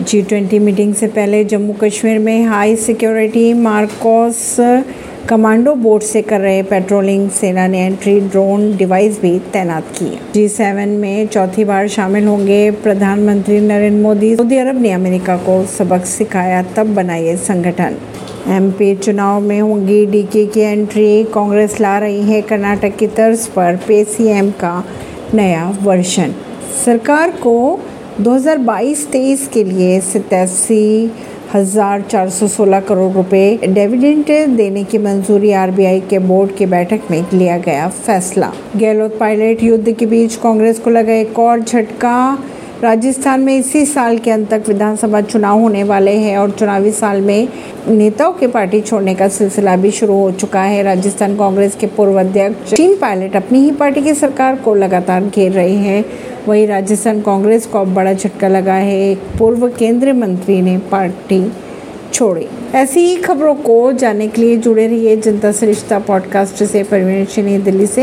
G twenty meeting से पहले जम्मू कश्मीर में high security MARCOS commando boat से कर रहे पेट्रोलिंग सेना ने एंट्री ड्रोन डिवाइस भी तैनात की जी सेवन में चौथी बार शामिल होंगे प्रधानमंत्री नरेंद्र मोदी। सऊदी अरब ने अमेरिका को सबक सिखाया, तब बना ये संगठन। एमपी चुनाव में होंगी डीके की एंट्री कांग्रेस ला रही है कर्नाटक की तर्ज पर। पे सीएम का नया वर्षन सरकार को 2022-23 के लिए सतासी हज़ार चार सौ सोलह करोड़ रुपए डिविडेंड देने की मंजूरी आरबीआई के बोर्ड की बैठक में लिया गया फैसला। गहलोत पायलट युद्ध के बीच कांग्रेस को लगा एक और झटका। राजस्थान में इसी साल के अंत तक विधानसभा चुनाव होने वाले हैं और चुनावी साल में नेताओं के पार्टी छोड़ने का सिलसिला भी शुरू हो चुका है। राजस्थान कांग्रेस के पूर्व अध्यक्ष चीन पायलट अपनी ही पार्टी की सरकार को लगातार घेर रहे हैं। वहीं राजस्थान कांग्रेस को अब बड़ा झटका लगा है। एक पूर्व केंद्रीय मंत्री ने पार्टी छोड़ी। ऐसी ही खबरों को जानने के लिए जुड़े रहिए जनता सरिश्ता पॉडकास्ट से। परवीन दिल्ली से।